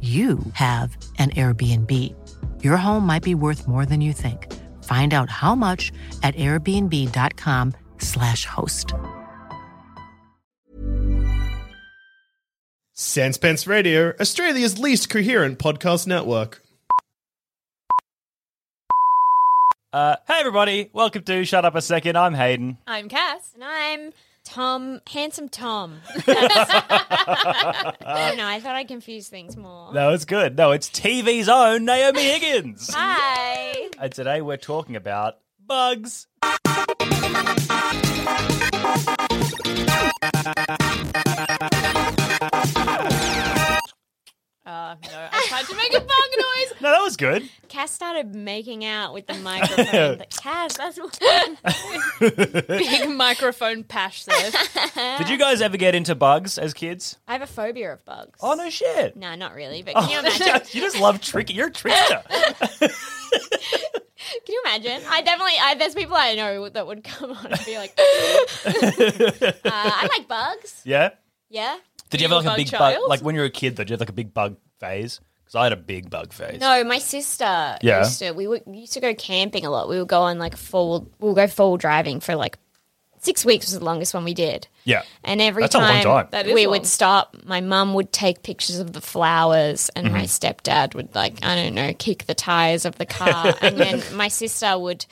you have an Airbnb. Your home might be worth more than you think. Find out how much at airbnb.com/slash host. Sanspants Radio, Australia's least coherent podcast network. Uh, hey everybody, welcome to Shut Up a Second. I'm Hayden. I'm Cass. And I'm Tom, handsome Tom. I don't know. I thought I confused things more. No, it's good. No, it's TV's own Naomi Higgins. Hi. and today we're talking about bugs. Uh, no, I tried to make a bug noise. No, that was good. Cass started making out with the microphone. but Cass, that's. Big microphone pash there. Did you guys ever get into bugs as kids? I have a phobia of bugs. Oh no shit. No, not really. But can you imagine? Oh, you just love tricking. You're a trickster. Can you imagine? I definitely. I, there's people I know that would come on and be like, uh, "I like bugs." yeah. Yeah. Did you have like a bug big child? bug? Like when you were a kid, though, did you have like a big bug phase? Because I had a big bug phase. No, my sister Yeah. used to. We would, we used to go camping a lot. We would go on like full. We'll go full driving for like six weeks was the longest one we did. Yeah. And every That's a long time, time. That is we long. would stop, my mum would take pictures of the flowers, and my Mm-hmm. stepdad would like I don't know kick the tires of the car, and then my sister would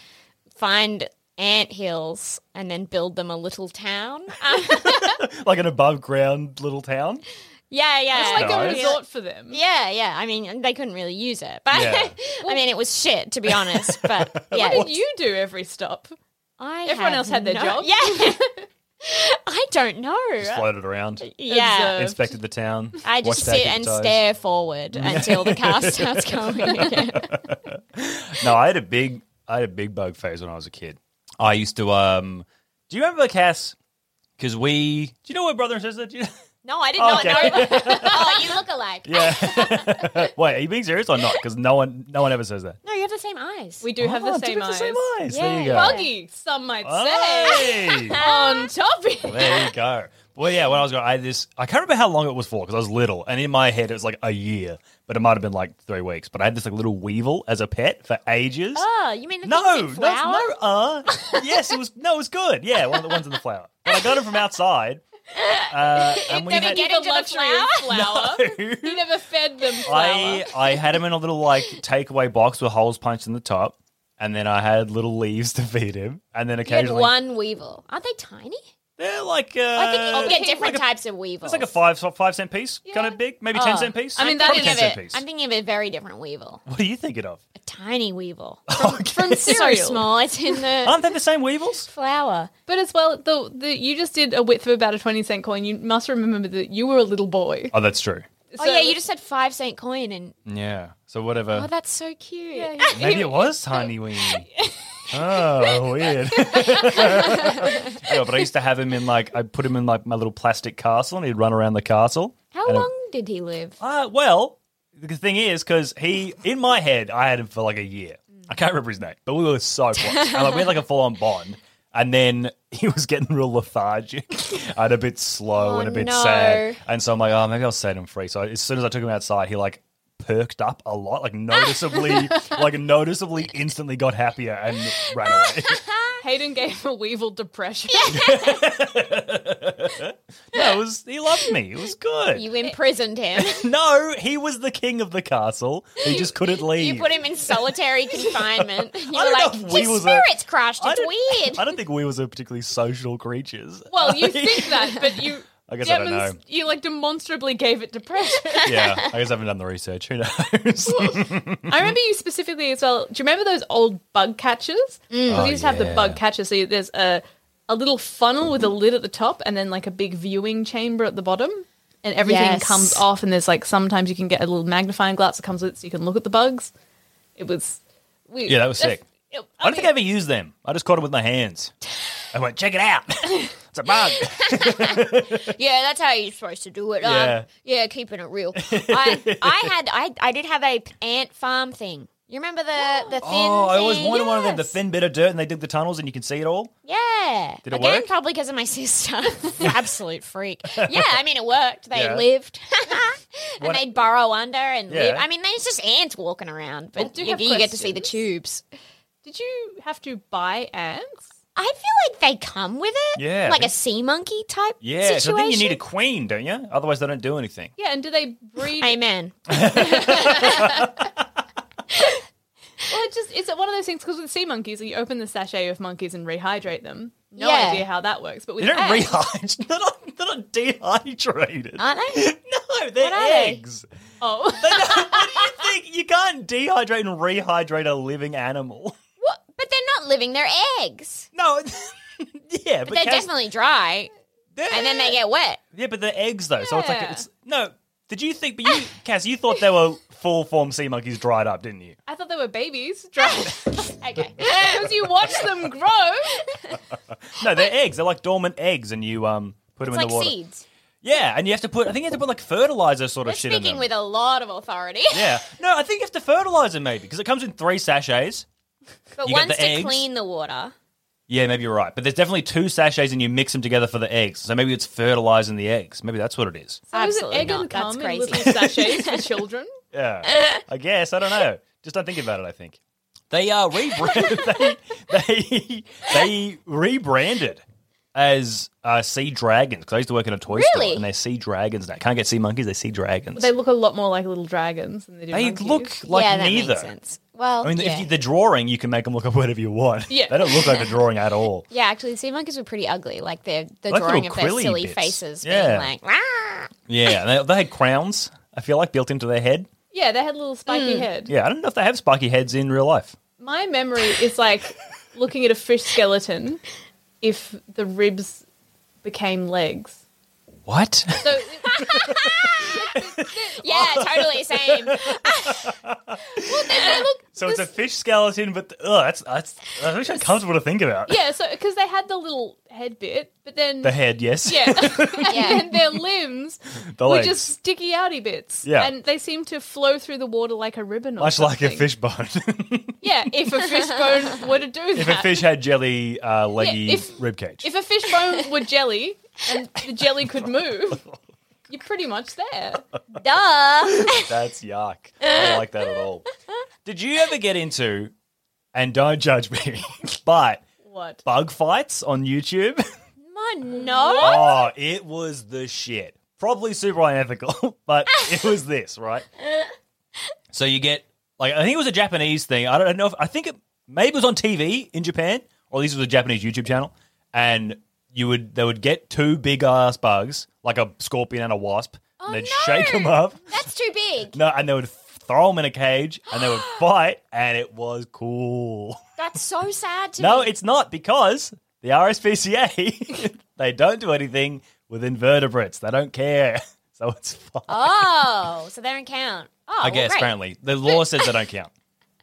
find ant hills and then build them a little town. Like an above ground little town. Yeah, yeah, It's like Nice. a resort for them. Yeah, yeah. I mean, they couldn't really use it, but Yeah. I mean, it was shit to be honest. But yeah, What did you do every stop? I Everyone else had their job? Yeah, I don't know. Just floated around. Yeah, Observed. Inspected the town. I just watched sit and Toes. stare forward until the car starts going. again. No, I had a big, I had a big bug phase when I was a kid. I used to. um Do you remember Cass? Because we. Do you know what brother and sister? Do you, No, I didn't Okay. know. No, oh, you look alike. yeah. Wait, are you being serious or not? Because no one, no one ever says that. No, you have the same eyes. We do have Oh, the same eyes. the same eyes. There you go. Buggy, some might say. Hey! On topic. there you go. Well, yeah, when I was going, I had this. I can't remember how long it was for because I was little, and in my head it was like a year, but it might have been like three weeks. But I had this like little weevil as a pet for ages. Oh, you mean the No, things no, in flower? no, uh, yes, it was, no, it was good. Yeah, one of the ones in the flower. But I got it from outside. Uh, and we Did it had, get into the luxury flower? of flour. You never fed them flour. I, I had them in a little like takeaway box with holes punched in the top, and then I had little leaves to feed him, and then You had occasionally one weevil. Aren't they tiny? They're like uh, I think you can get different like a- types of weevils. It's like a five five cent piece, kind of big, maybe ten Oh. cent piece. I mean, that Probably is ten Of cent it- piece. I'm thinking of a very different weevil. what are you thinking of? A tiny weevil. from so cereal. small. It's in the Aren't they the same weevils? flower. But as well, the, the you just did a width of about a twenty cent coin. You must remember that you were a little boy. Oh, that's true. Oh yeah, you just said five cent coin, and Yeah. So whatever. oh, that's so cute. Maybe it was tiny weenie. Oh, weird. yeah, but I used to have him in like I put him in like my little plastic castle, and he'd run around the castle. How And it- long did he live? Uh, well, the thing is, because he in my head, I had him for like a year. I can't remember his name, but we were so close. and, like, we had like a full on bond. And then he was getting real lethargic and a bit slow Oh, and a oh, bit no. sad. And so I'm like, oh, maybe I'll set him free. So as soon as I took him outside, he like perked up a lot, like noticeably, like noticeably, instantly got happier and ran away. Hayden gave a weevil depression. no, it was he loved me. It was good. You imprisoned him. no, he was the king of the castle. He just couldn't leave. you put him in solitary confinement. You I were don't like, know if we his was spirit's crushed. I It's don't- weird. I don't think we was a particularly social creatures. well, you think that, but you I guess I don't know. You like demonstrably gave it depression. Yeah, I guess I haven't done the research. Who knows? I remember you specifically as well. Do you remember those old bug catchers? Mm. Because you used to have the oh, yeah. bug catcher. So you- there's a a little funnel with a lid at the top, and then like a big viewing chamber at the bottom, and everything Yes. comes off. And there's like sometimes you can get a little magnifying glass that comes with it, so you can look at the bugs. It was, we, Yeah, that was sick. I don't think I ever used them. I just caught them with my hands. I went, check it out. it's a bug. Yeah, that's how you're supposed to do it. Um, Yeah. yeah, keeping it real. I, I had, I, I did have a ant farm thing. You remember the the thin? Oh, I always thing? wanted one of them. The thin bit of dirt, and they dig the tunnels, and you can see it all. Yeah. Did it Again, work? probably because of my sister. Absolute freak. Yeah, I mean, it worked. They Yeah. lived. and What- they'd burrow under and Yeah. live. I mean, there's just ants walking around, but you, you get to see the tubes. Did you have to buy ants? I feel like they come with it. Yeah, Like a sea monkey type Yeah, so I think you need a queen, don't you? Otherwise, they don't do anything. Yeah, and do they breed? Amen. Well, it just it's one of those things because with sea monkeys, you open the sachet of monkeys and rehydrate them. No Yeah. idea how that works, but with They don't ants, rehydrate. They're not, they're not dehydrated. Aren't they? No, they're What are they? eggs. oh, what do you think? You can't dehydrate and rehydrate a living animal. What? But not living. They're eggs. No. yeah, but But they're Cass- definitely dry, they're- and then they get wet. Yeah, but they're eggs though, so it's like Yeah. it's no. Did you think? But you, Cass, you thought they were full form sea monkeys dried up, didn't you? I thought they were babies. Dried Okay. because you watch them grow. No, they're eggs. They're like dormant eggs, and you um put them in like the water. seeds. Yeah, and you have to put. I think you have to put like fertilizer sort We're of shit in speaking them. with a lot of authority. yeah, no, I think you have to fertilize them maybe because it comes in three sachets. But You got one's the to eggs. clean the water. Yeah, maybe you're right, but there's definitely two sachets, and you mix them together for the eggs. So maybe it's fertilizing the eggs. Maybe that's what it is. So is it Absolutely egg not. and cum That's in crazy. little sachets for children? Yeah, I guess I don't know. Just don't think about it. I think they uh rebranded. they, they they rebranded as uh, sea dragons because I used to work in a toy store, and they're sea dragons now. Can't get sea monkeys; they sea dragons. They look a lot more like little dragons than they do. They monkeys. look like yeah, that neither. makes sense. Well, I mean, yeah. if you, the drawing, you can make them look like whatever you want. Yeah. they don't look like the drawing at all. yeah, actually, the sea monkeys were pretty ugly. Like the the Like drawing little of their quilly silly bits. faces Yeah. being like, "Rah!" Yeah, and they, they had crowns. I feel like built into their head. Yeah, they had a little spiky Hmm. head. Yeah, I don't know if they have spiky heads in real life. My memory is like looking at a fish skeleton if the ribs became legs. What? So yeah, totally same. So it's a fish skeleton, but oh, that's that's that's uncomfortable to think about. yeah, so because they had the little head bit, but then The head, yes. yeah, Yeah. and their limbs The were legs. just sticky outy bits. Yeah. and they seem to flow through the water like a ribbon. Or Much like a something. fish bone. Yeah, if a fish bone were to do that. if a fish had jelly, uh, leggy Yeah, if- rib cage. If a fish bone were jelly and the jelly could move, you're pretty much there. Duh. That's yuck. I don't like that at all. Did you ever get into, and don't judge me, but What? bug fights on YouTube? Man, no. Oh, it was the shit. Probably super unethical, but it was this, right? So you get like I think it was a Japanese thing. I don't know if I think it maybe it was on TV in Japan, or at least it was a Japanese YouTube channel, and you would they would get two big ass bugs, like a scorpion and a wasp, oh, and they'd Oh, no. shake them up. That's too big. No, and they would throw them in a cage, and they would fight, and it was cool. That's so sad to No, me. it's not because the RSPCA they don't do anything with invertebrates. They don't care, so it's fine. Oh, so they don't count. Oh, I well, guess great. apparently the law says they don't count.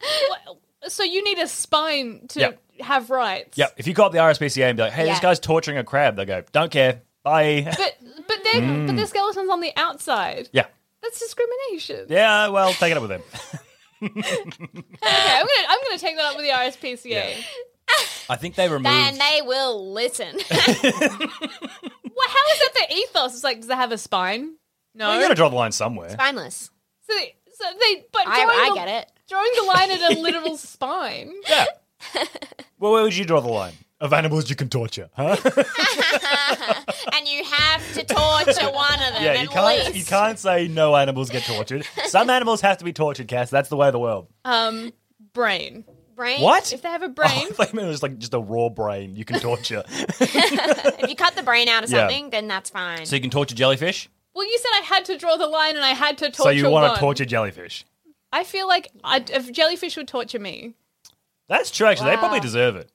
So you need a spine to Yep. have rights. Yep. If you call up the RSPCA and be like, "Hey, this Yeah. guy's torturing a crab," they go, "Don't care, bye." But but they're hmm. but the skeleton's on the outside. yeah, That's discrimination. yeah. Well, take it up with them. Okay, I'm gonna I'm gonna take that up with the RSPCA. I think they removed. Then they will listen. Well, how is that the ethos? It's like, does it have a spine? No. Well, you got to draw the line somewhere. Spineless. so, they, so they but I, drawing I the, get it. Drawing the line at a literal spine. Yeah. well, where would you draw the line of animals you can torture? Huh? And you have to torture one of them yeah, at can't. least. You can't say no animals get tortured. Some animals have to be tortured, Cass. That's the way of the world. Um, brain. brain. What? If they have a Oh, brain, I thought you meant it was like just a raw brain you can torture. If you cut the brain out of Yeah. something, then that's fine. so you can torture jellyfish. well, you said I had to draw the line and I had to torture. so you want one. to torture jellyfish? I feel like I'd, if jellyfish would torture me. That's true. Actually, they probably deserve it.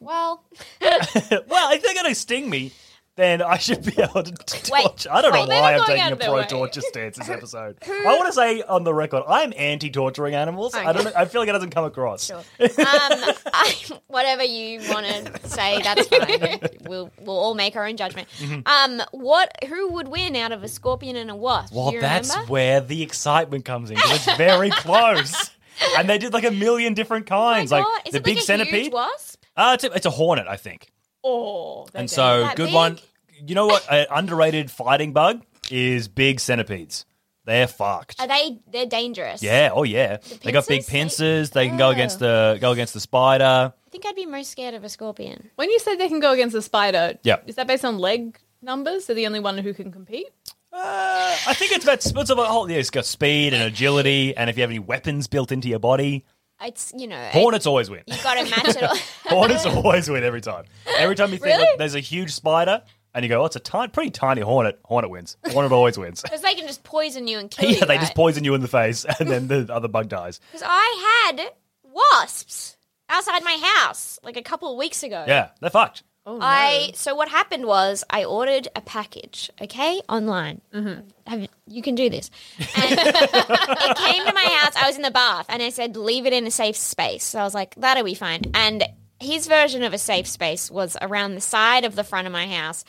well, well, if they're going to sting me, then I should be able to t- Wait, torture. I don't wait. know why I'm taking a pro torture stance this episode. I want to say on the record, I'm anti-torturing animals. I don't. know- I feel like it doesn't come across. Sure. Um, I, whatever you want to say, that's fine. We'll we'll all make our own judgment. Um, what? Who would win out of a scorpion and a wasp? Well, that's where the excitement comes in. It's very close. And they did like a million different Oh kinds, God, like is the it big like a centipede. Huge wasp? Uh, it's, a, it's a hornet, I think. Oh, And so so, good big? one. You know what? An underrated fighting bug is big centipedes. They're fucked. Are they? They're dangerous. Yeah. Oh yeah. They got big pincers? pincers. They can go Oh. against the go against the spider. I think I'd be most scared of a scorpion. when you said they can go against a spider, Yeah. is that based on leg numbers? They're the only one who can compete. Uh, I think it's about it's about whole. Yeah, it's got speed and agility, and if you have any weapons built into your body, It's you know. hornets always win. You got to match it. all. Hornets always win every time. Every time you think Really? there's a huge spider, and you go, "Oh, it's a tiny, pretty tiny hornet." Hornet wins. Hornet always wins. Because they can just poison you and kill you. yeah, they just poison you in the face, and then the other bug dies. Because I had wasps outside my house like a couple of weeks ago. Yeah, they're fucked. Oh no! I so what happened was I ordered a package, okay, online. Mm-hmm. Have you, you can do this. And it came to my house. I was in the bath, and I said, "Leave it in a safe space." So I was like, "That'll be fine." And his version of a safe space was around the side of the front of my house,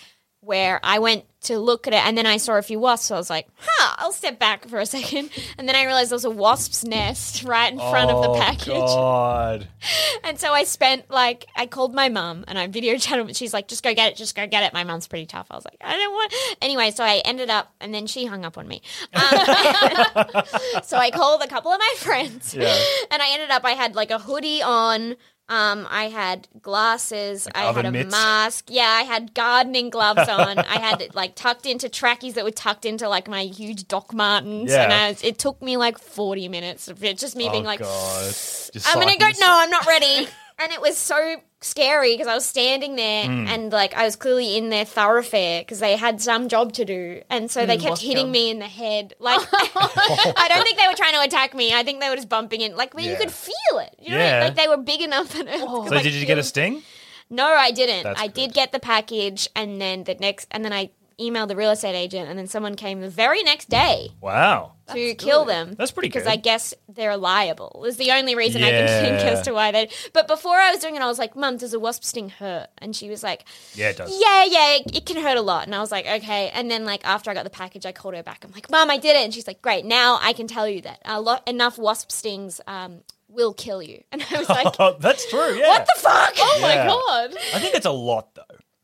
where I went to look at it, and then I saw a few wasps. So I was like, "Huh, I'll step back for a second. And then I realized there was a wasp's nest right in front of the Oh, package. God. And so I spent like I called my mum and I video chatted. But she's like, "Just go get it, just go get it." My mum's pretty tough. I was like, "I don't want." Anyway, so I ended up, and then she hung up on me. Um, so I called a couple of my friends, Yeah. and I ended up. I had like a hoodie on. Um, I had glasses. I had a mitts? mask. Yeah, I had gardening gloves on. I had it like tucked into trackies that were tucked into like my huge Doc Martens. Yeah. And I was, it took me like forty minutes of it, just me Oh, being like, God. Just I'm gonna go. No, I'm not ready. and it was so scary because I was standing there Hmm. and like I was clearly in their thoroughfare because they had some job to do, and so they kept hitting job? me in the head. Like I don't think they were trying to attack me. I think they were just bumping in. Like well, you could feel it. You know, Yeah. like they were big enough that. it was, So like, did you get a sting? No, I didn't. That's I good. did get the package, and then the next, and then I emailed the real estate agent, and then someone came the very next day Wow. to kill them. That's pretty because good. I guess they're liable. Is the only reason I can think as to why they. But before I was doing it, I was like, "Mum, does a wasp sting hurt?" And she was like, Yeah, it does. "Yeah, yeah, it, it can hurt a lot." And I was like, "Okay." And then like after I got the package, I called her back. I'm like, "Mum, I did it," and she's like, "Great, now I can tell you that a lot enough wasp stings um, will kill you." And I was like, Oh, that's true. Yeah. "What the fuck?" oh my god! I think it's a lot though.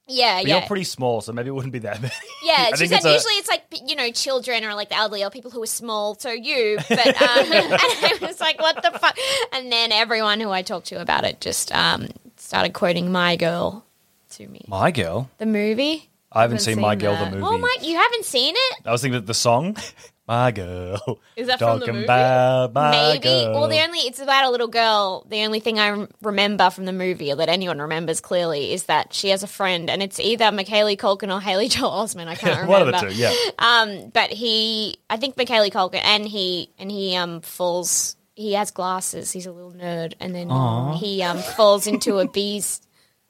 Yeah, But yeah. you're pretty small, so maybe it wouldn't be that many. Yeah, I she think said it's a- usually it's like you know children or like the elderly or people who are small. So you, but um, and I was like, what the fuck? And then everyone who I talked to about it just um, started quoting "My Girl" to me. My girl. The movie. I haven't Haven't seen seen My Girl the movie. Oh my! You haven't seen it? I was thinking of the song. My girl. Is that from the Talking movie? about my Maybe. girl. Well, the only it's about a little girl. The only thing I remember from the movie, or that anyone remembers clearly, is that she has a friend, and it's either Macaulay Culkin or Haley Joel Osment. I can't remember. One of the two, yeah. Um, but he, I think Macaulay Culkin, and he, and he um falls. He has glasses. He's a little nerd, and then he um falls into a bee's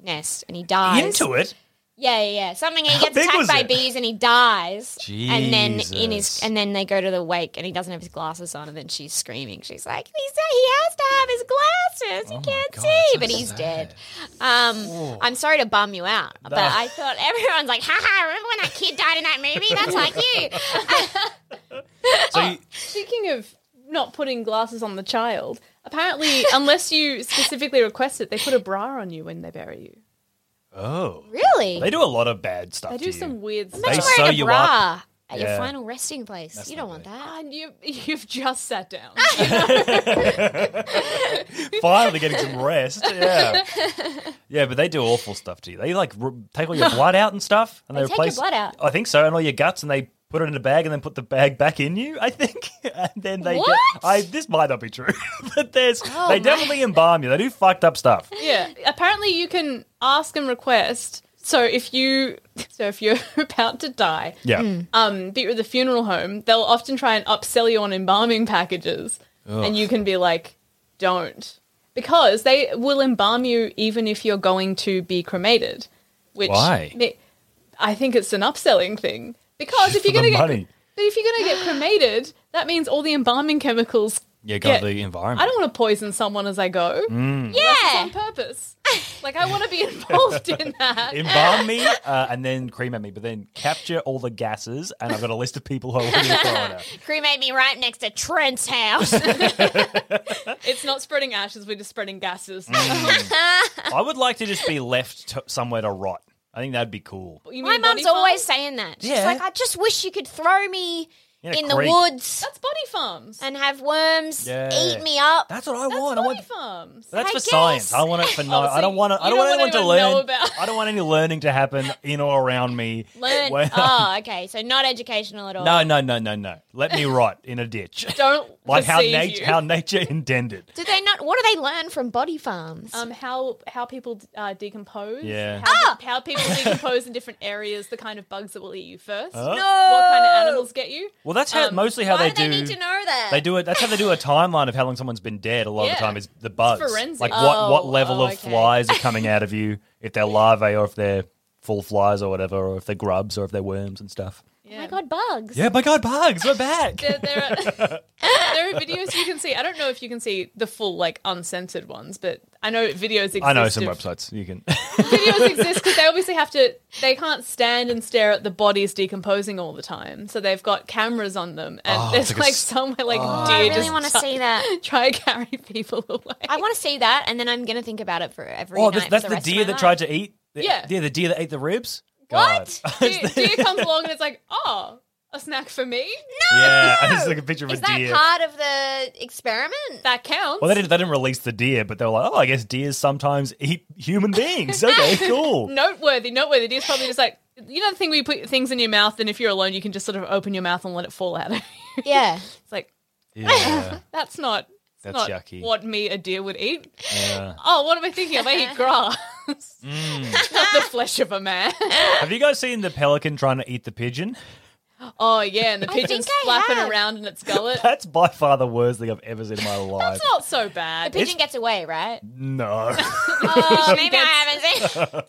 nest, and he dies. Into it. Yeah, yeah, yeah. Something. He gets attacked by it? bees, and he dies. And then in his, and then they go to the wake, and he doesn't have his glasses on, and then she's screaming. She's like, "He said he has to have his glasses. He Oh can't God, see, but he's sad. dead." Um, I'm sorry to bum you out, but No. I thought everyone's like, "Haha! Remember when that kid died in that movie? That's like you." So you, Speaking of not putting glasses on the child, apparently, unless you specifically request it, they put a bra on you when they bury you. Oh, really? they do a lot of bad stuff. They to do you. some weird Imagine They stuff. sew wearing a you bra at your Yeah. final resting place. you don't not want that. And you, you've just sat down. Finally getting some rest. Yeah, yeah, but they do awful stuff to you. They like r- take all your blood out and stuff, and they, They take your replace blood out? I think so, and all your guts, and they put it in a bag and then put the bag back in you. I think, and then they What? get. I this might not be true, but there's Oh, they my- definitely embalm you. They do fucked up stuff. Yeah. Apparently, you can ask and request. So if you, so if you're about to die, Yeah, Hmm. um, be at the funeral home, they'll often try and upsell you on embalming packages, and you can be like, "Don't," because they will embalm you even if you're going to be cremated. Which Why? me- I think it's an upselling thing because if you're gonna get, money. but if you're gonna get cremated, that means all the embalming chemicals. yeah, got get- the environment. I don't want to poison someone as I go. Mm. It's Yeah. on purpose. Like I want to be involved in that. embalm me uh, and then cremate me, but then capture all the gases, and I've got a list of people who are willing to throw. Cremate me right next to Trent's house. It's not spreading ashes, we're just spreading gases. I would like to just be left to somewhere to rot. I think that'd be cool. You My mean mum's body always saying that. She's Yeah. like, I just wish you could throw me In a in the creek. woods That's body farms. and have worms Yeah. eat me up. That's what I That's want. I body want. farms. That's I for science. guess. I want it for no. Oh, I don't so want to. I you don't want don't anyone want to anyone to know learn. about- I don't want any learning to happen in or around me. Learn. When- Oh, okay. So not educational at all. No, no, no, no, no. Let me rot in a ditch. Don't like how deceive nature, you. how nature intended. Do they not? What do they learn from body farms? um, how how people uh, decompose. Yeah. How, Ah! how people decompose in different areas. The kind of bugs that will eat you first. Oh. What kind of animals get you? Well, that's how Um, mostly how Why they do they do. need to know that? They do it. That's how they do a timeline of how long someone's been dead. A lot of Yeah. the time is the bugs. forensic. Like what what Oh, level oh, of okay. flies are coming out of you, if they're larvae or if they're full flies or whatever, or if they're grubs or if they're worms and stuff. Oh my god, bugs. Yeah, my God, bugs, we're back. There, there, are, there are videos you can see. I don't know if you can see the full, like, uncensored ones, but I know videos exist. I know some of- websites you can. videos exist because they obviously have to they can't stand and stare at the bodies decomposing all the time so they've got cameras on them and Oh, there's it's like a like s- somewhere like Oh, deer I really want to see that. try to carry people away I want to see that, and then I'm gonna think about it for every oh, night. that's, for that's the, the rest of deer my that life. tried to eat. the- Yeah. yeah, the deer that ate the ribs. What? God. deer, deer comes along and it's like oh a snack for me No. yeah, I just like a picture of Is a that deer. part of the experiment? that counts Well, they didn't, they didn't release the deer, but they were like, oh, I guess deers sometimes eat human beings. Okay, cool. noteworthy noteworthy deer's probably just like you know the thing where you put things in your mouth and if you're alone you can just sort of open your mouth and let it fall out of you Yeah. it's like Yeah. that's not That's not yucky. what me a deer would eat yeah. oh what am i thinking of i eat grass Mm. not the flesh of a man Have you guys seen the pelican trying to eat the pigeon? Oh yeah, and the pigeon's think I flapping have. around in its gullet. That's by far the worst thing I've ever seen in my life. That's not so bad. The bad. pigeon gets away, right? No. Oh, maybe I haven't seen.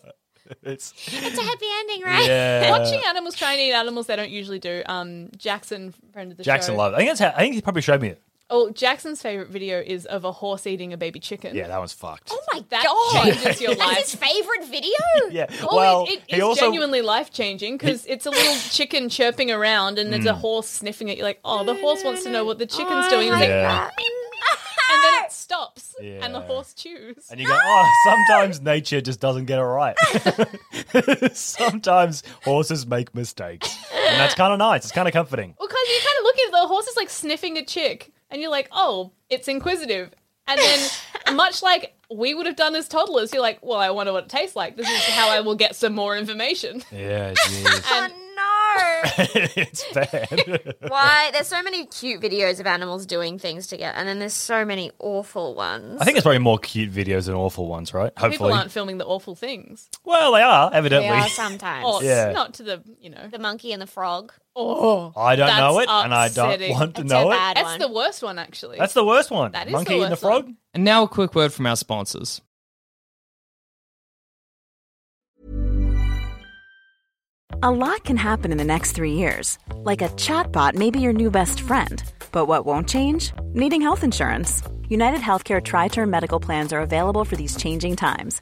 it's It's a happy ending, right? yeah. Watching animals try and eat animals they don't usually do. Um, Jackson, friend of the Jackson show. loved. It. I think that's how, I think he probably showed me it. Oh, Jackson's favorite video is of a horse eating a baby chicken. Yeah, that one's fucked. Oh my that god. changes your That's life. his favorite video. yeah. Oh, well, it, it he is also genuinely life changing because it's a little chicken chirping around and there's a mm. horse sniffing at you. Like, oh, the horse wants to know what the chicken's doing. Oh, it's I like, Yeah. and then it stops, and the horse chews. And you go, oh, sometimes nature just doesn't get it right. sometimes horses make mistakes. And that's kind of nice. It's kind of comforting. Well, because you kind of look at the horse is like sniffing a chick, and you're like, oh, it's inquisitive. And then, much like we would have done as toddlers, you're like, well, I wonder what it tastes like. This is how I will get some more information. Yeah, jeez. Oh no. it's bad. Why? There's so many cute videos of animals doing things together, and then there's so many awful ones. I think it's probably more cute videos than awful ones, right? Hopefully. People aren't filming the awful things. Well, they are, they evidently. are sometimes. Oh, Yeah. not to the, you know. The monkey and the frog. Oh, I don't know it, That's and I don't upsetting. want to It's know it. bad that's one. the worst one, actually. That's the worst one. That is Monkey the and the worst one. frog. And now a quick word from our sponsors. A lot can happen in the next three years. Like a chatbot may be your new best friend. But what won't change? Needing health insurance. UnitedHealthcare TriTerm Medical Plans are available for these changing times.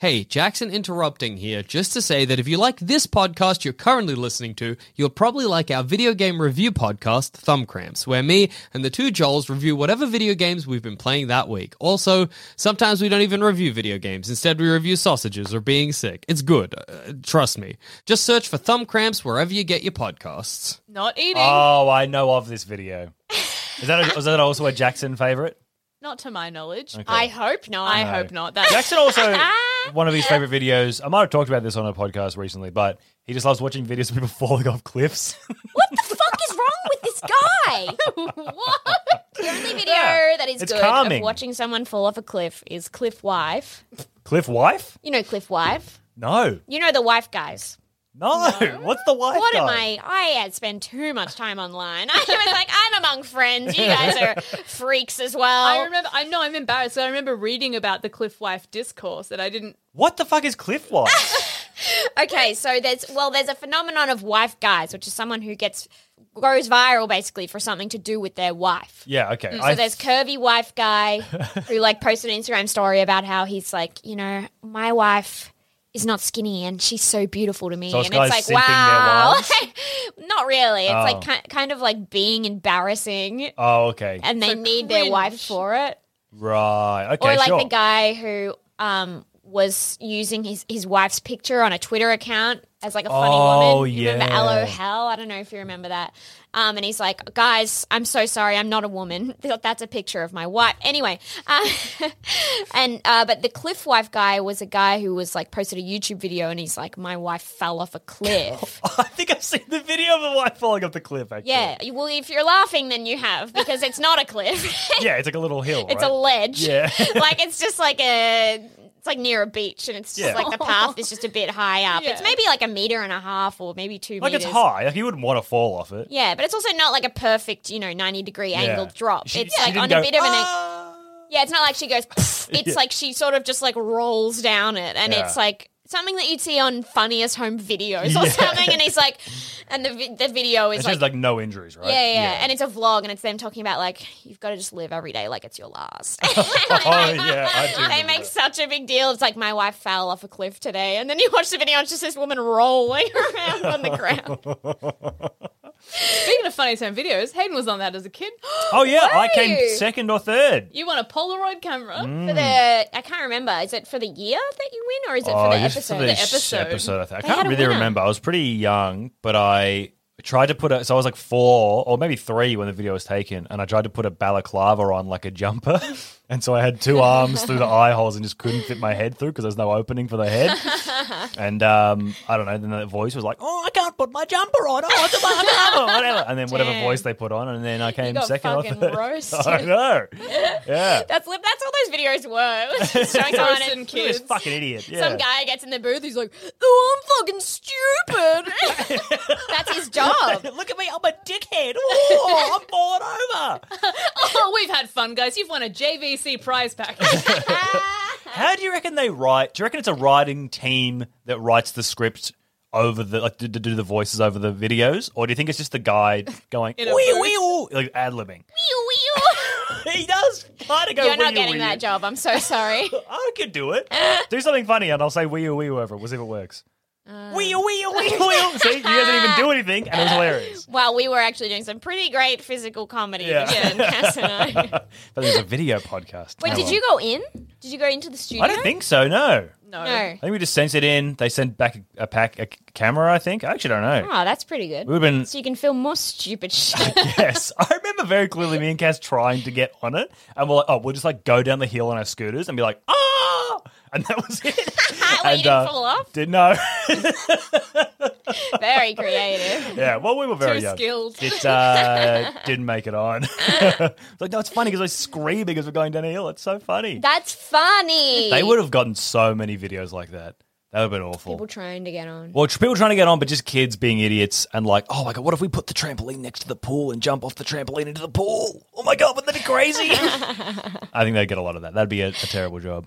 Hey, Jackson interrupting here just to say that if you like this podcast you're currently listening to, you'll probably like our video game review podcast, Thumb Cramps, where me and the two Joels review whatever video games we've been playing that week. Also, sometimes we don't even review video games. Instead, we review sausages or being sick. It's good. Uh, trust me. Just search for Thumb Cramps wherever you get your podcasts. Not eating. Oh, I know of this video. Is that a, was that also a Jackson favorite? Not to my knowledge. I hope not. I hope not. That Jackson also one of his favorite videos. I might have talked about this on a podcast recently, but he just loves watching videos of people falling off cliffs. What the fuck is wrong with this guy? what? The only video Yeah, that is it's good calming. of watching someone fall off a cliff is Cliff Wife. Cliff wife? You know Cliff Wife. No, You know the wife guys. No. What's the wife? What am? I? I had spent too much time online. I was like, I'm among friends. You guys are freaks as well. I remember. I know. I'm embarrassed. I remember reading about the Cliff Wife discourse that I didn't. What the fuck is cliff wife? Okay, so there's well, there's a phenomenon of wife guys, which is someone who gets goes viral basically for something to do with their wife. yeah, okay. Mm, so I- there's curvy wife guy who like posted an Instagram story about how he's like, you know, my wife is not skinny and she's so beautiful to me, So and it's like, guy's simping their wow, not really. It's like Oh. ki- kind of like being embarrassing, oh, okay. and they So need their wife for it. right. Okay. or like sure. the guy who um was using his, his wife's picture on a Twitter account as like a funny Oh, woman. You remember yeah. Aloe Hell? I don't know if you remember that. Um, and he's like, guys, I'm so sorry, I'm not a woman. That's a picture of my wife. Anyway, uh, and uh, but the Cliff Wife guy was a guy who was like posted a YouTube video, and he's like, my wife fell off a cliff. I think I've seen the video of a wife falling off the cliff. Actually. yeah, well, if you're laughing, then you have because it's not a cliff. Yeah, it's like a little hill. It's right? a ledge. Yeah. like it's just like a it's like near a beach and it's just Yeah. like the path is just a bit high up. It's Yeah. maybe like a meter and a half or maybe two like meters. it's high. Like you wouldn't want to fall off it. Yeah, but it's also not like a perfect, you know, 90 degree Yeah. angled drop. She- it's she like didn't on go, a bit of an "Ah." Yeah, it's not like she goes "Pfft." it's like she sort of just like rolls down it and Yeah. it's like something that you'd see on funniest home videos or something and he's like and the vi- the video is like just like no injuries, right? yeah, yeah, and it's a vlog, and it's them talking about like you've got to just live every day like it's your last. oh yeah, I do. they remember make that. such a big deal. It's like my wife fell off a cliff today, and then you watch the video, and it's just this woman rolling around on the ground. Speaking of funny home videos, Hayden was on that as a kid. Oh yeah, I came second or third. You want a Polaroid camera? Mm. For the I can't remember. Is it for the year that you win, or is it Oh, for the just episode? for the The episode. I, think. I They can't a really winner. remember. I was pretty young, but I tried to put a. So I was like four or maybe three when the video was taken, and I tried to put a balaclava on like a jumper, and so I had two arms through the eye holes and just couldn't fit my head through because there's no opening for the head. and um, I don't know. Then the voice was like, "Oh, I can't put my jumper on. Oh, it's a balaclava, whatever." And then whatever Damn. voice they put on, and then I came got second or fucking third. roasted. I know. Yeah. That's that's all those videos were. It was just showing someone Roasting and kids. This fucking idiot. Yeah. Some guy gets in the booth. He's like, "Oh, I'm fucking stupid." that's his job. Look at me, I'm a dickhead. Oh, I'm falling over. Oh, we've had fun, guys. You've won a JVC prize pack. How do you reckon they write? Do you reckon it's a writing team that writes the script over the like to, to do the voices over the videos, or do you think it's just the guy going In a wee wee ooh, like ad libbing? he does kind of go. You're not wee-oo, getting wee-oo. that job. I'm so sorry. I could do it. do something funny, and I'll say wee wee over it. We'll see if it works. Wee wee wee wee. See, he doesn't even do anything, and it was hilarious. well, we were actually doing some pretty great physical comedy. Yeah. between Cass and I. But it's a video podcast. Wait, Oh, did well. you go in? Did you go into the studio? I don't think so. No. No. No. I think we just sent it in. They sent back a, a pack, a c- camera. I think. I actually don't know. Oh, that's pretty good. We've been So you can film more stupid shit. yes, I remember very clearly me and Cass trying to get on it, and we're like, oh, we'll just like go down the hill on our scooters and be like, ah, and that was it. You and, didn't uh, fall off? Did no. Very creative. yeah, well, we were very Too young. skilled. It uh, didn't make it on. It's like, no, it's funny because we're screaming as we're going down a hill. It's so funny. That's funny. they would have gotten so many videos like that. That would have been awful. People trying to get on. Well, tr- people trying to get on, but just kids being idiots and like, oh my god, what if we put the trampoline next to the pool and jump off the trampoline into the pool? Oh my god, wouldn't that be crazy? I think they'd get a lot of that. That'd be a, a terrible job.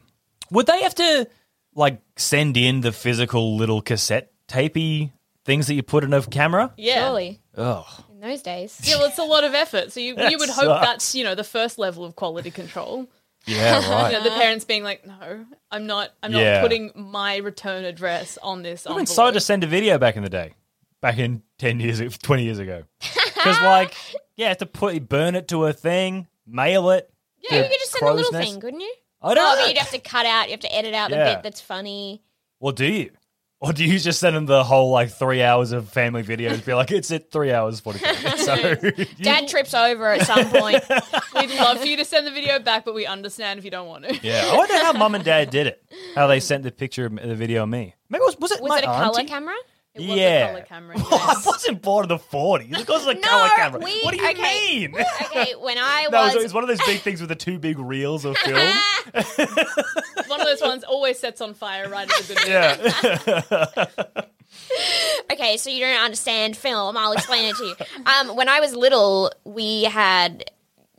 Would they have to like send in the physical little cassette tapey things that you put in a camera? Yeah. Surely. Oh, In those days. Yeah, well, it's a lot of effort. So you, That you would hope sucks. that's, you know, the first level of quality control. yeah, You right. know, the parents being like, no, I'm not I'm not putting my return address on this I've been envelope. to send a video back in the day, back in ten years, twenty years ago, because like, yeah, to put burn it to a thing, mail it. Yeah, you could just send a crow's little nest. thing, couldn't you? I don't Oh, know. but you'd have to cut out, you have to edit out the Yeah. bit that's funny. Well, do you? Or do you just send them the whole like three hours of family videos? Be like, it's at three hours forty minutes. So you- Dad trips over at some point. We'd love for you to send the video back, but we understand if you don't want to. yeah, I wonder how mum and dad did it. How they sent the picture, of the video of me. Maybe it was was it Was my it a color auntie? camera? It was Yeah. a color camera. Oh, I wasn't born in the forties. Of course, it's a No, color camera. we- what do you okay. mean? Okay, when I No, was it was one of those big things with the two big reels of film. One of those ones always sets on fire right at the good yeah. Okay, so you don't understand film. I'll explain it to you. Um, when I was little, we had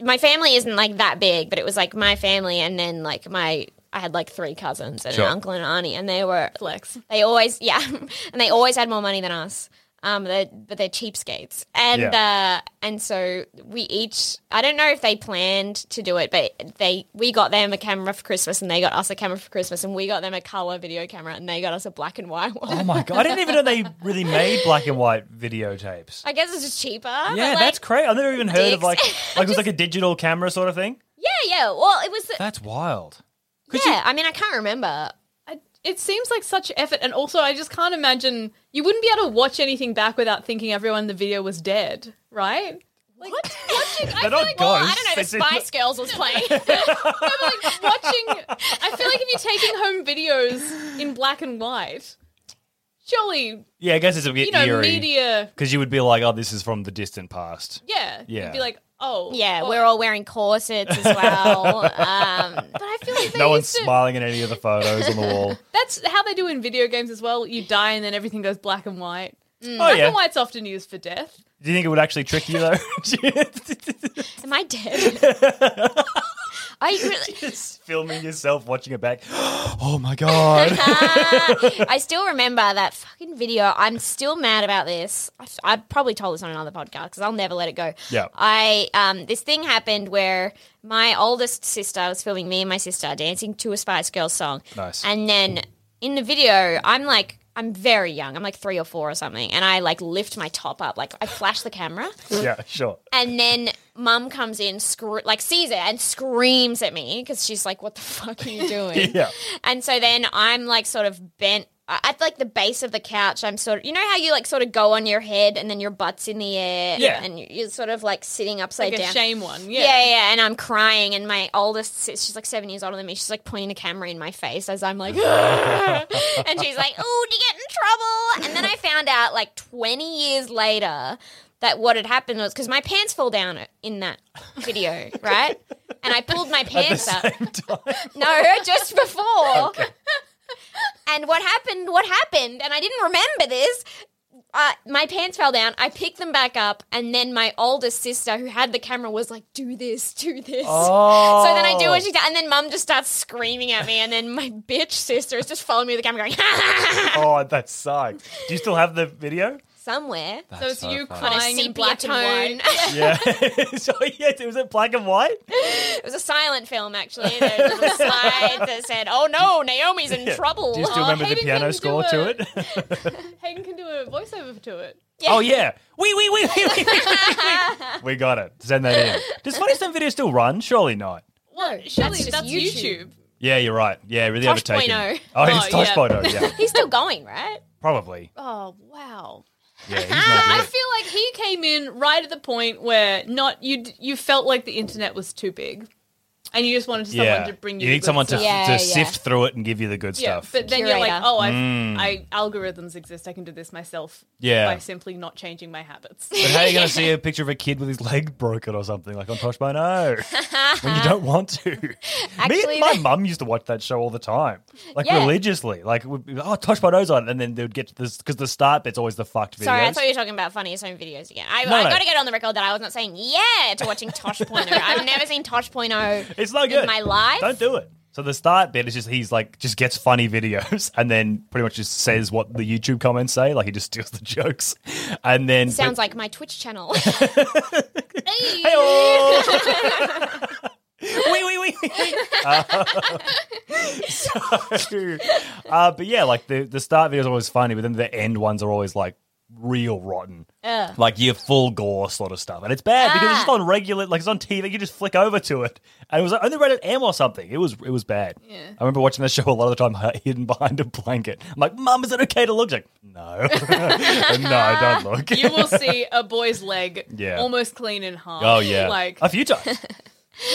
my family isn't like that big, but it was like my family, and then like my I had like three cousins and Sure. an uncle and an auntie, and they were flex. they always yeah, and they always had more money than us. Um, they're, but they're cheapskates, and Yeah. uh, and so we each I don't know if they planned to do it, but they we got them a camera for Christmas, and they got us a camera for Christmas, and we got them a color video camera, and they got us a black and white one. Oh my god! I didn't even know they really made black and white videotapes. I guess it's just cheaper. Yeah, like, that's crazy. I've never even heard of like dicks. like it was like a digital camera sort of thing. Yeah, yeah. Well, it was. That's wild. Yeah, I mean, I can't remember. I, it seems like such effort, and also I just can't imagine you wouldn't be able to watch anything back without thinking everyone in the video was dead, right? Like, watching, I They're feel not like, Well, I don't know. They The seem- Spice Girls was playing. no, but like watching. I feel like if you're taking home videos in black and white, surely Yeah, I guess it's a bit you know eerie media. because you would be like, "Oh, this is from the distant past." Yeah, Yeah. You'd be like, oh, yeah, well, we're all wearing corsets as well. um, but I feel like No one's to- smiling at any of the photos on the wall. That's how they do in video games as well. You die and then everything goes black and white. Oh Black yeah. and white's often used for death. Do you think it would actually trick you though? Am I dead? I really, Just filming yourself watching it back. Oh my god. I still remember that fucking video. I'm still mad about this. I, I probably told this on another podcast because I'll never let it go. Yeah. I um this thing happened where my oldest sister was filming me and my sister dancing to a Spice Girls song. Nice. And then in the video, I'm like. I'm very young. I'm like three or four or something, and I like lift my top up, like I flash the camera, yeah, sure. and then mum comes in, scr- like sees it and screams at me because she's like, "What the fuck are you doing?" Yeah. And so then I'm like sort of bent uh, at like the base of the couch. I'm sort of, you know how you like sort of go on your head and then your butt's in the air, Yeah. and you- you're sort of like sitting upside Like a down. shame one. Yeah. Yeah. yeah, And I'm crying, and my oldest, she's like seven years older than me. She's like pointing a camera in my face as I'm like, and she's like, "Oh, did you get in trouble?" And then I found out like 20 years later that what had happened was because my pants fell down in that video, right? And I pulled my pants up. No, just before. And what happened? What happened? And I didn't remember this. Uh, my pants fell down. I picked them back up, and then my older sister, who had the camera, was like, "Do this, do this." Oh. So then I do what she does, and then Mum just starts screaming at me, and then my bitch sister is just following me with the camera, going, Oh, that sucks. Do you still have the video? Somewhere. so it's so you funny. On a crying in sepia black and tone. white. Yeah. so yes, it was it black and white? it was a silent film, actually. There was a slide that said, "Oh no, Naomi's in trouble." Do you still Oh, remember the piano can do score to it. it? Hayden can do a voiceover to it. Oh yeah. We we we we we. We got it. Send that in. Does Funniest Home Video still run? Surely not. Well, surely just that's, YouTube. YouTube. Yeah, you're right. Yeah, really Tosh overtaken. Point Oh, he's Oh, Tosh yeah. Point oh, yeah. He's still going, right? Probably. Oh wow. Yeah, he's I feel like he came in right at the point where not you you felt like the internet was too big, and you just wanted someone Yeah. to bring you. You the need good someone to. Yeah, to yeah. sift through it and give you the good Yeah, stuff. but then you're like, oh, I, Mm. I algorithms exist. I can do this myself. Yeah. by simply not changing my habits. But how are you going to see a picture of a kid with his leg broken or something like on Tosh Point Oh when you don't want to? Me Actually, and my the- mum used to watch that show all the time, like Yeah. religiously. Like, we'd be, oh, Tosh Point Oh's on, and then they would get to this because the start bit's always the fucked videos. Sorry, I thought you were talking about funniest home videos again. I, No, I no. got to get on the record that I was not saying yeah to watching Tosh Point oh. I've never seen Tosh Point oh it's not in good. my life. Don't do it. So the start bit is just he's like just gets funny videos and then pretty much just says what the YouTube comments say. Like he just steals the jokes, and then Sounds like my Twitch channel. Hey-oh! wee wee wee. Uh, so, uh, but yeah, like the the start videos are always funny, but then the end ones are always like real rotten. Ugh. Like your full gore sort of stuff, and it's bad because it's just Ah. on regular, like it's on TV. You just flick over to it, and it was only rated M or something. It was it was bad. Yeah. I remember watching that show a lot of the time, hidden behind a blanket. I'm like, Mum, is it okay to look? She's like, no, no, don't look. you will see a boy's leg Yeah. almost clean in half. Oh yeah, like a few times.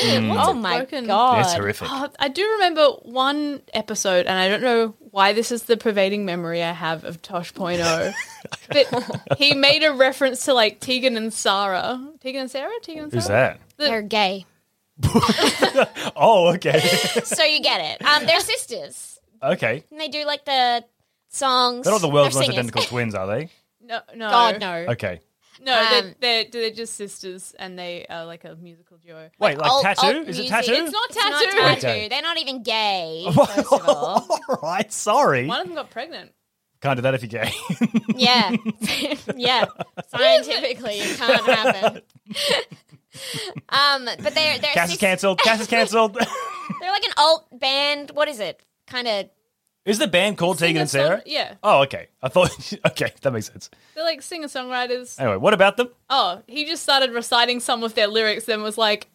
Oh my broken- god. It's horrific. Oh, I do remember one episode, and I don't know why this is the pervading memory I have of Tosh Point oh, but he made a reference to like Tegan and Sara. Tegan and Sara? Tegan and Sara? Who's that? They're gay. Oh, okay, So you get it. Um, they're sisters. okay. And they do like the songs. They're not the world's most identical twins, are they? No, no. God, no. Okay. No, Um, they're, they're, they're just sisters, and they are like a musical duo. Wait, like Alt- tattoo? alt Is it music. tattoo? It's not It's not tattoo. tattoo. Okay. They're not even gay, first of all. All right, sorry. One of them got pregnant. Can't do that if you're gay. Yeah. yeah. Scientifically, it can't happen. um, but they're they're Cass is sis- cancelled. Cass is cancelled. they're like an alt band. What is it? Kind of is the band called Tegan and Sara? Singer-song- Yeah, Oh, okay. I thought. Okay, that makes sense. they're like singer songwriters. Anyway, what about them? Oh, he just started reciting some of their lyrics, then was like,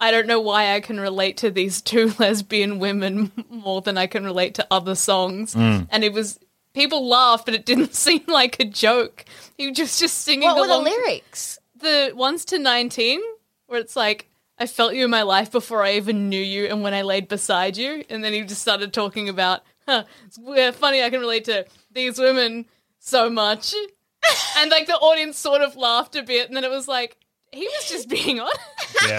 I don't know why I can relate to these two lesbian women more than I can relate to other songs. Mm. And it was people laughed, but it didn't seem like a joke. He was just just singing what were the lyrics? the ones to 19 where it's like I felt you in my life before I even knew you and when I laid beside you and then he just started talking about huh, it's weird, funny I can relate to these women so much and like the audience sort of laughed a bit and then it was like he was just being on. Yeah.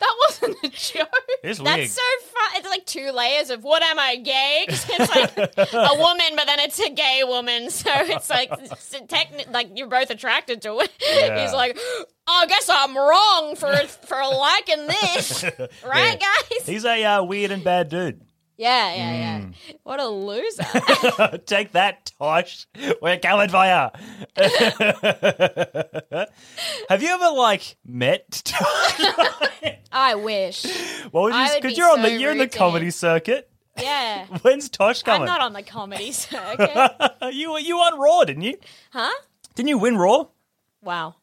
that wasn't a joke It's weird. That's so fun. It's like two layers of what am I gay? it's like a woman, but then it's a gay woman. So it's like it's techni- like you're both attracted to it. Yeah. He's like, oh, I guess I'm wrong for for liking this, right, guys? He's a uh, weird and bad dude. Yeah, yeah, yeah. Mm. What a loser. Take that, Tosh. We're for you. Have you ever like met? Tosh? I wish. what would you? Because you're on the you're in the comedy circuit. Yeah. When's Tosh coming? I'm not on the comedy circuit. you you won Raw, didn't you? huh? Didn't you win Raw? Wow.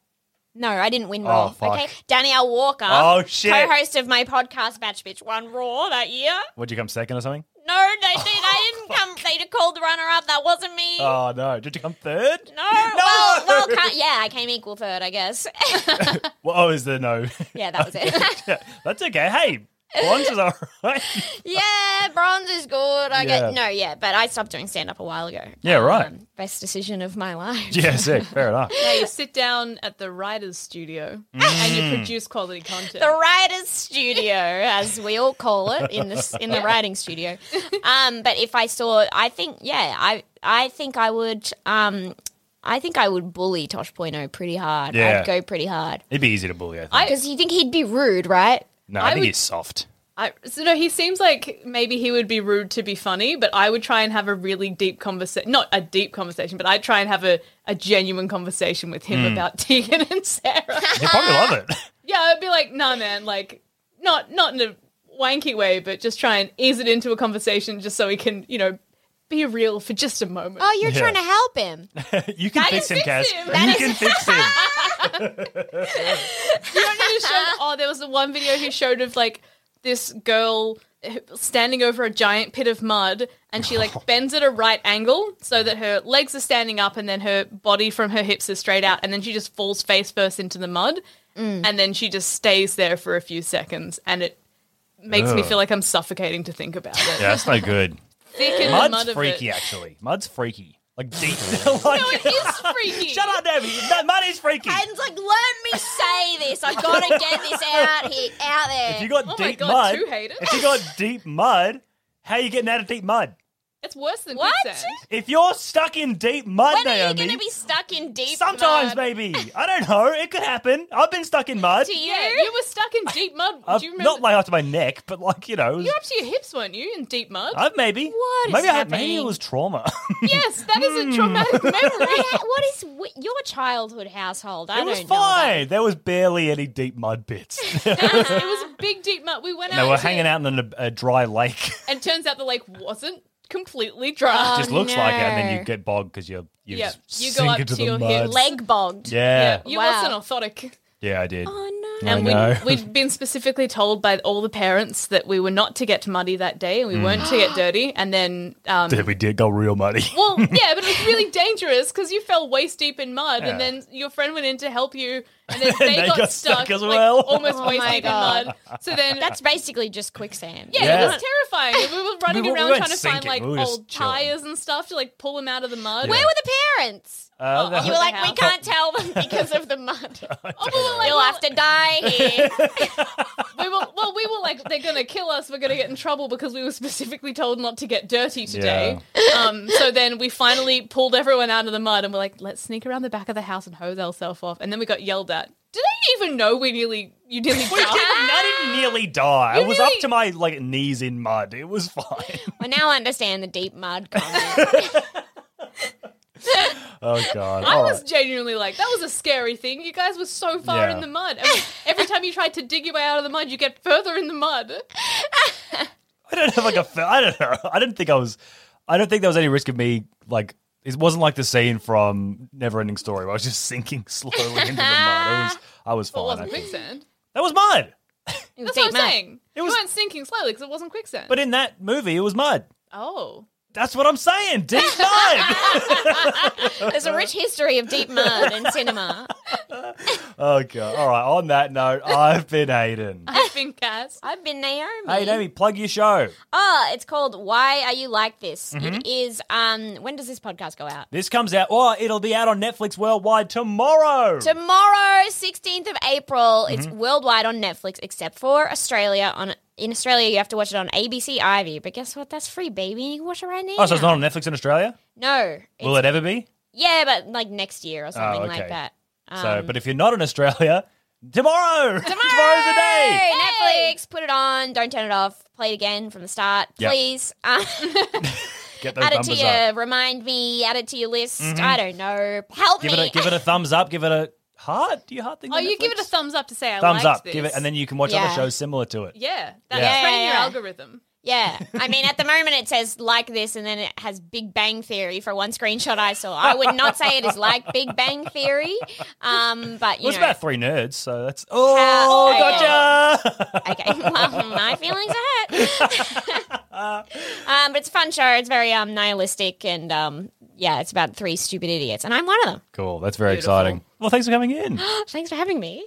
No, I didn't win oh, Raw. Oh, fuck. Okay. Danielle Walker, Oh, shit. co-host of my podcast Batch Bitch, won Raw that year. Would you come second or something? No, they did. I oh, didn't come. They called the runner-up. That wasn't me. Oh no! Did you come third? no. Well, well, ca- yeah, I came equal third, I guess. Well, oh, is there no? yeah, that was it. That's okay. Hey, bronze is all right. yeah, bronze is good. I Yeah. get no, yeah, but I stopped doing stand-up a while ago. Yeah, right. Um, best decision of my life. yeah, sick. Fair enough. yeah you sit down at the writer's studio and Mm. you produce quality content the writer's studio, as we all call it in the in the writing studio. Um, but if I saw, I think, yeah, I I think I would. Um, I think I would bully Tosh.0 pretty hard. Yeah. I'd go pretty hard It'd be easy to bully. I think. because you think he'd be rude, right? No, I, I think would- he's soft. I, so no, he seems like maybe he would be rude to be funny, but I would try and have a really deep conversation. Not a deep conversation, but I'd try and have a, a genuine conversation with him hmm. about Tegan and Sara. He'd probably love it. yeah, I'd be like, nah, man, like, not not in a wanky way, but just try and ease it into a conversation just so he can, you know, be real for just a moment. Oh, you're Yeah. trying to help him. You can That fix is him, fix Kaz. him. You That can fix him. You don't know who showed? Oh, there was the one video he showed of like this girl standing over a giant pit of mud, and she like bends at a right angle so that her legs are standing up, and then her body from her hips is straight out, and then she just falls face first into the mud, mm. and then she just stays there for a few seconds, and it makes me Ugh. feel like I'm suffocating to think about it. Yeah, that's no good. Thick in the mud Mud's of freaky, it. actually. Mud's freaky. Like deep. like, No, it is freaky. Shut up, Debbie. That mud is freaky. And like, let me say this. I gotta get this out here, out there. If you got Oh my deep God, mud, two haters. if you got deep mud, how are you getting out of deep mud? It's worse than What? quicksand. If you're stuck in deep mud, when are you Naomi, gonna be stuck in deep? Mud? Sometimes mud? maybe I don't know. It could happen. I've been stuck in mud. To you? Yeah, you were stuck in deep mud. I've- Do you remember? not like up to my neck, but like you know, it was- You're up to your hips, weren't you, in deep mud? I've maybe. What is maybe I had, maybe happening? it was trauma. yes, that is Hmm. a traumatic memory. What- what is wi- your childhood household? I it was don't know about- fine. There was barely any deep mud bits. it was a big deep mud. We went out. they were to- hanging out in a, a dry lake. and it turns out the lake wasn't completely dry. Oh, Just looks like it, and then you get bogged because you you Yeah, just you go sink up into to the your mud. Leg bogged. Yeah, you Wow. wasn't orthotic. yeah, I did. Oh no. And we'd, we'd been specifically told by all the parents that we were not to get muddy that day and we weren't to get dirty. And then, um, Did we did go real muddy? well, yeah, but it was really dangerous because you fell waist deep in mud Yeah. and then your friend went in to help you and then they, they got, got stuck, stuck as like, well. almost Oh waist my deep God. in mud. So then That's basically just quicksand. Yeah, Yeah. it was terrifying. And we were running We were- we around weren't trying to find sinking, like we were just old chilling. tires and stuff to like pull them out of the mud. Where were the parents? Uh, Oh, You were like, we can't tell them because of the mud. Oh, we like, You'll well, have to die here. we were, well, we were like, they're gonna kill us. We're gonna get in trouble because we were specifically told not to get dirty today. Um, so then we finally pulled everyone out of the mud and we're like, let's sneak around the back of the house and hose ourselves off. And then we got yelled at. Did they even know we nearly, you nearly We didn't, died? I didn't nearly die. I was nearly- up to my like knees in mud. It was fine. well, now understand the deep mud comment. Oh god. I All was right. genuinely like, that was a scary thing. You guys were so far Yeah. in the mud. And every time you tried to dig your way out of the mud, you get further in the mud. I don't have like a. I fe- I don't know. I didn't think I was. I don't think there was any risk of me like. It wasn't like the scene from Neverending Story where I was just sinking slowly into the mud. It was. I was But fine. it wasn't I think. quicksand. That was mud. That's what I'm mud. saying. It was- you weren't sinking slowly because it wasn't quicksand. But in that movie, it was mud. oh. That's what I'm saying. Deep mud. There's a rich history of deep mud in cinema. oh god. All right. On that note, I've been Aiden. I've been Cass. I've been Naomi. Hey, Naomi, plug your show. Oh, it's called Why Are You Like This? Mm-hmm. It is um when does this podcast go out? This comes out. Oh, it'll be out on Netflix worldwide tomorrow. Tomorrow, 16th of April. It's Mm-hmm. worldwide on Netflix except for Australia on in Australia you have to watch it on ABC iview, but guess what? That's free, baby. You can watch it right now. oh, so it's not on Netflix in Australia. No. Will it ever be? Yeah, but like next year or something okay. like that. Um, so, but if you're not in Australia, tomorrow. Tomorrow's the day. Hey, Netflix, put it on. Don't turn it off. Play it again from the start, Yep. please. Um, Get those add it numbers to up. your remind me. Add it to your list. I don't know. Help Give me. it a give it a thumbs up. Give it a heart. Do you heart things? Oh, on you give it a thumbs up to say I thumbs liked up. This. Give it, and then you can watch Yeah. other shows similar to it. yeah, that's Yeah. training your Yeah. algorithm. Yeah. I mean, at the moment it says like this, and then it has Big Bang Theory for one screenshot I saw. I would not say it is like Big Bang Theory, um, but you well, it's know. about three nerds, so that's oh, How, gotcha. Okay. okay, well, my feelings are hurt. um, but it's a fun show. It's very um, nihilistic, and um, yeah, it's about three stupid idiots, and I'm one of them. Cool. That's very Beautiful. exciting. Well, thanks for coming in. thanks for having me.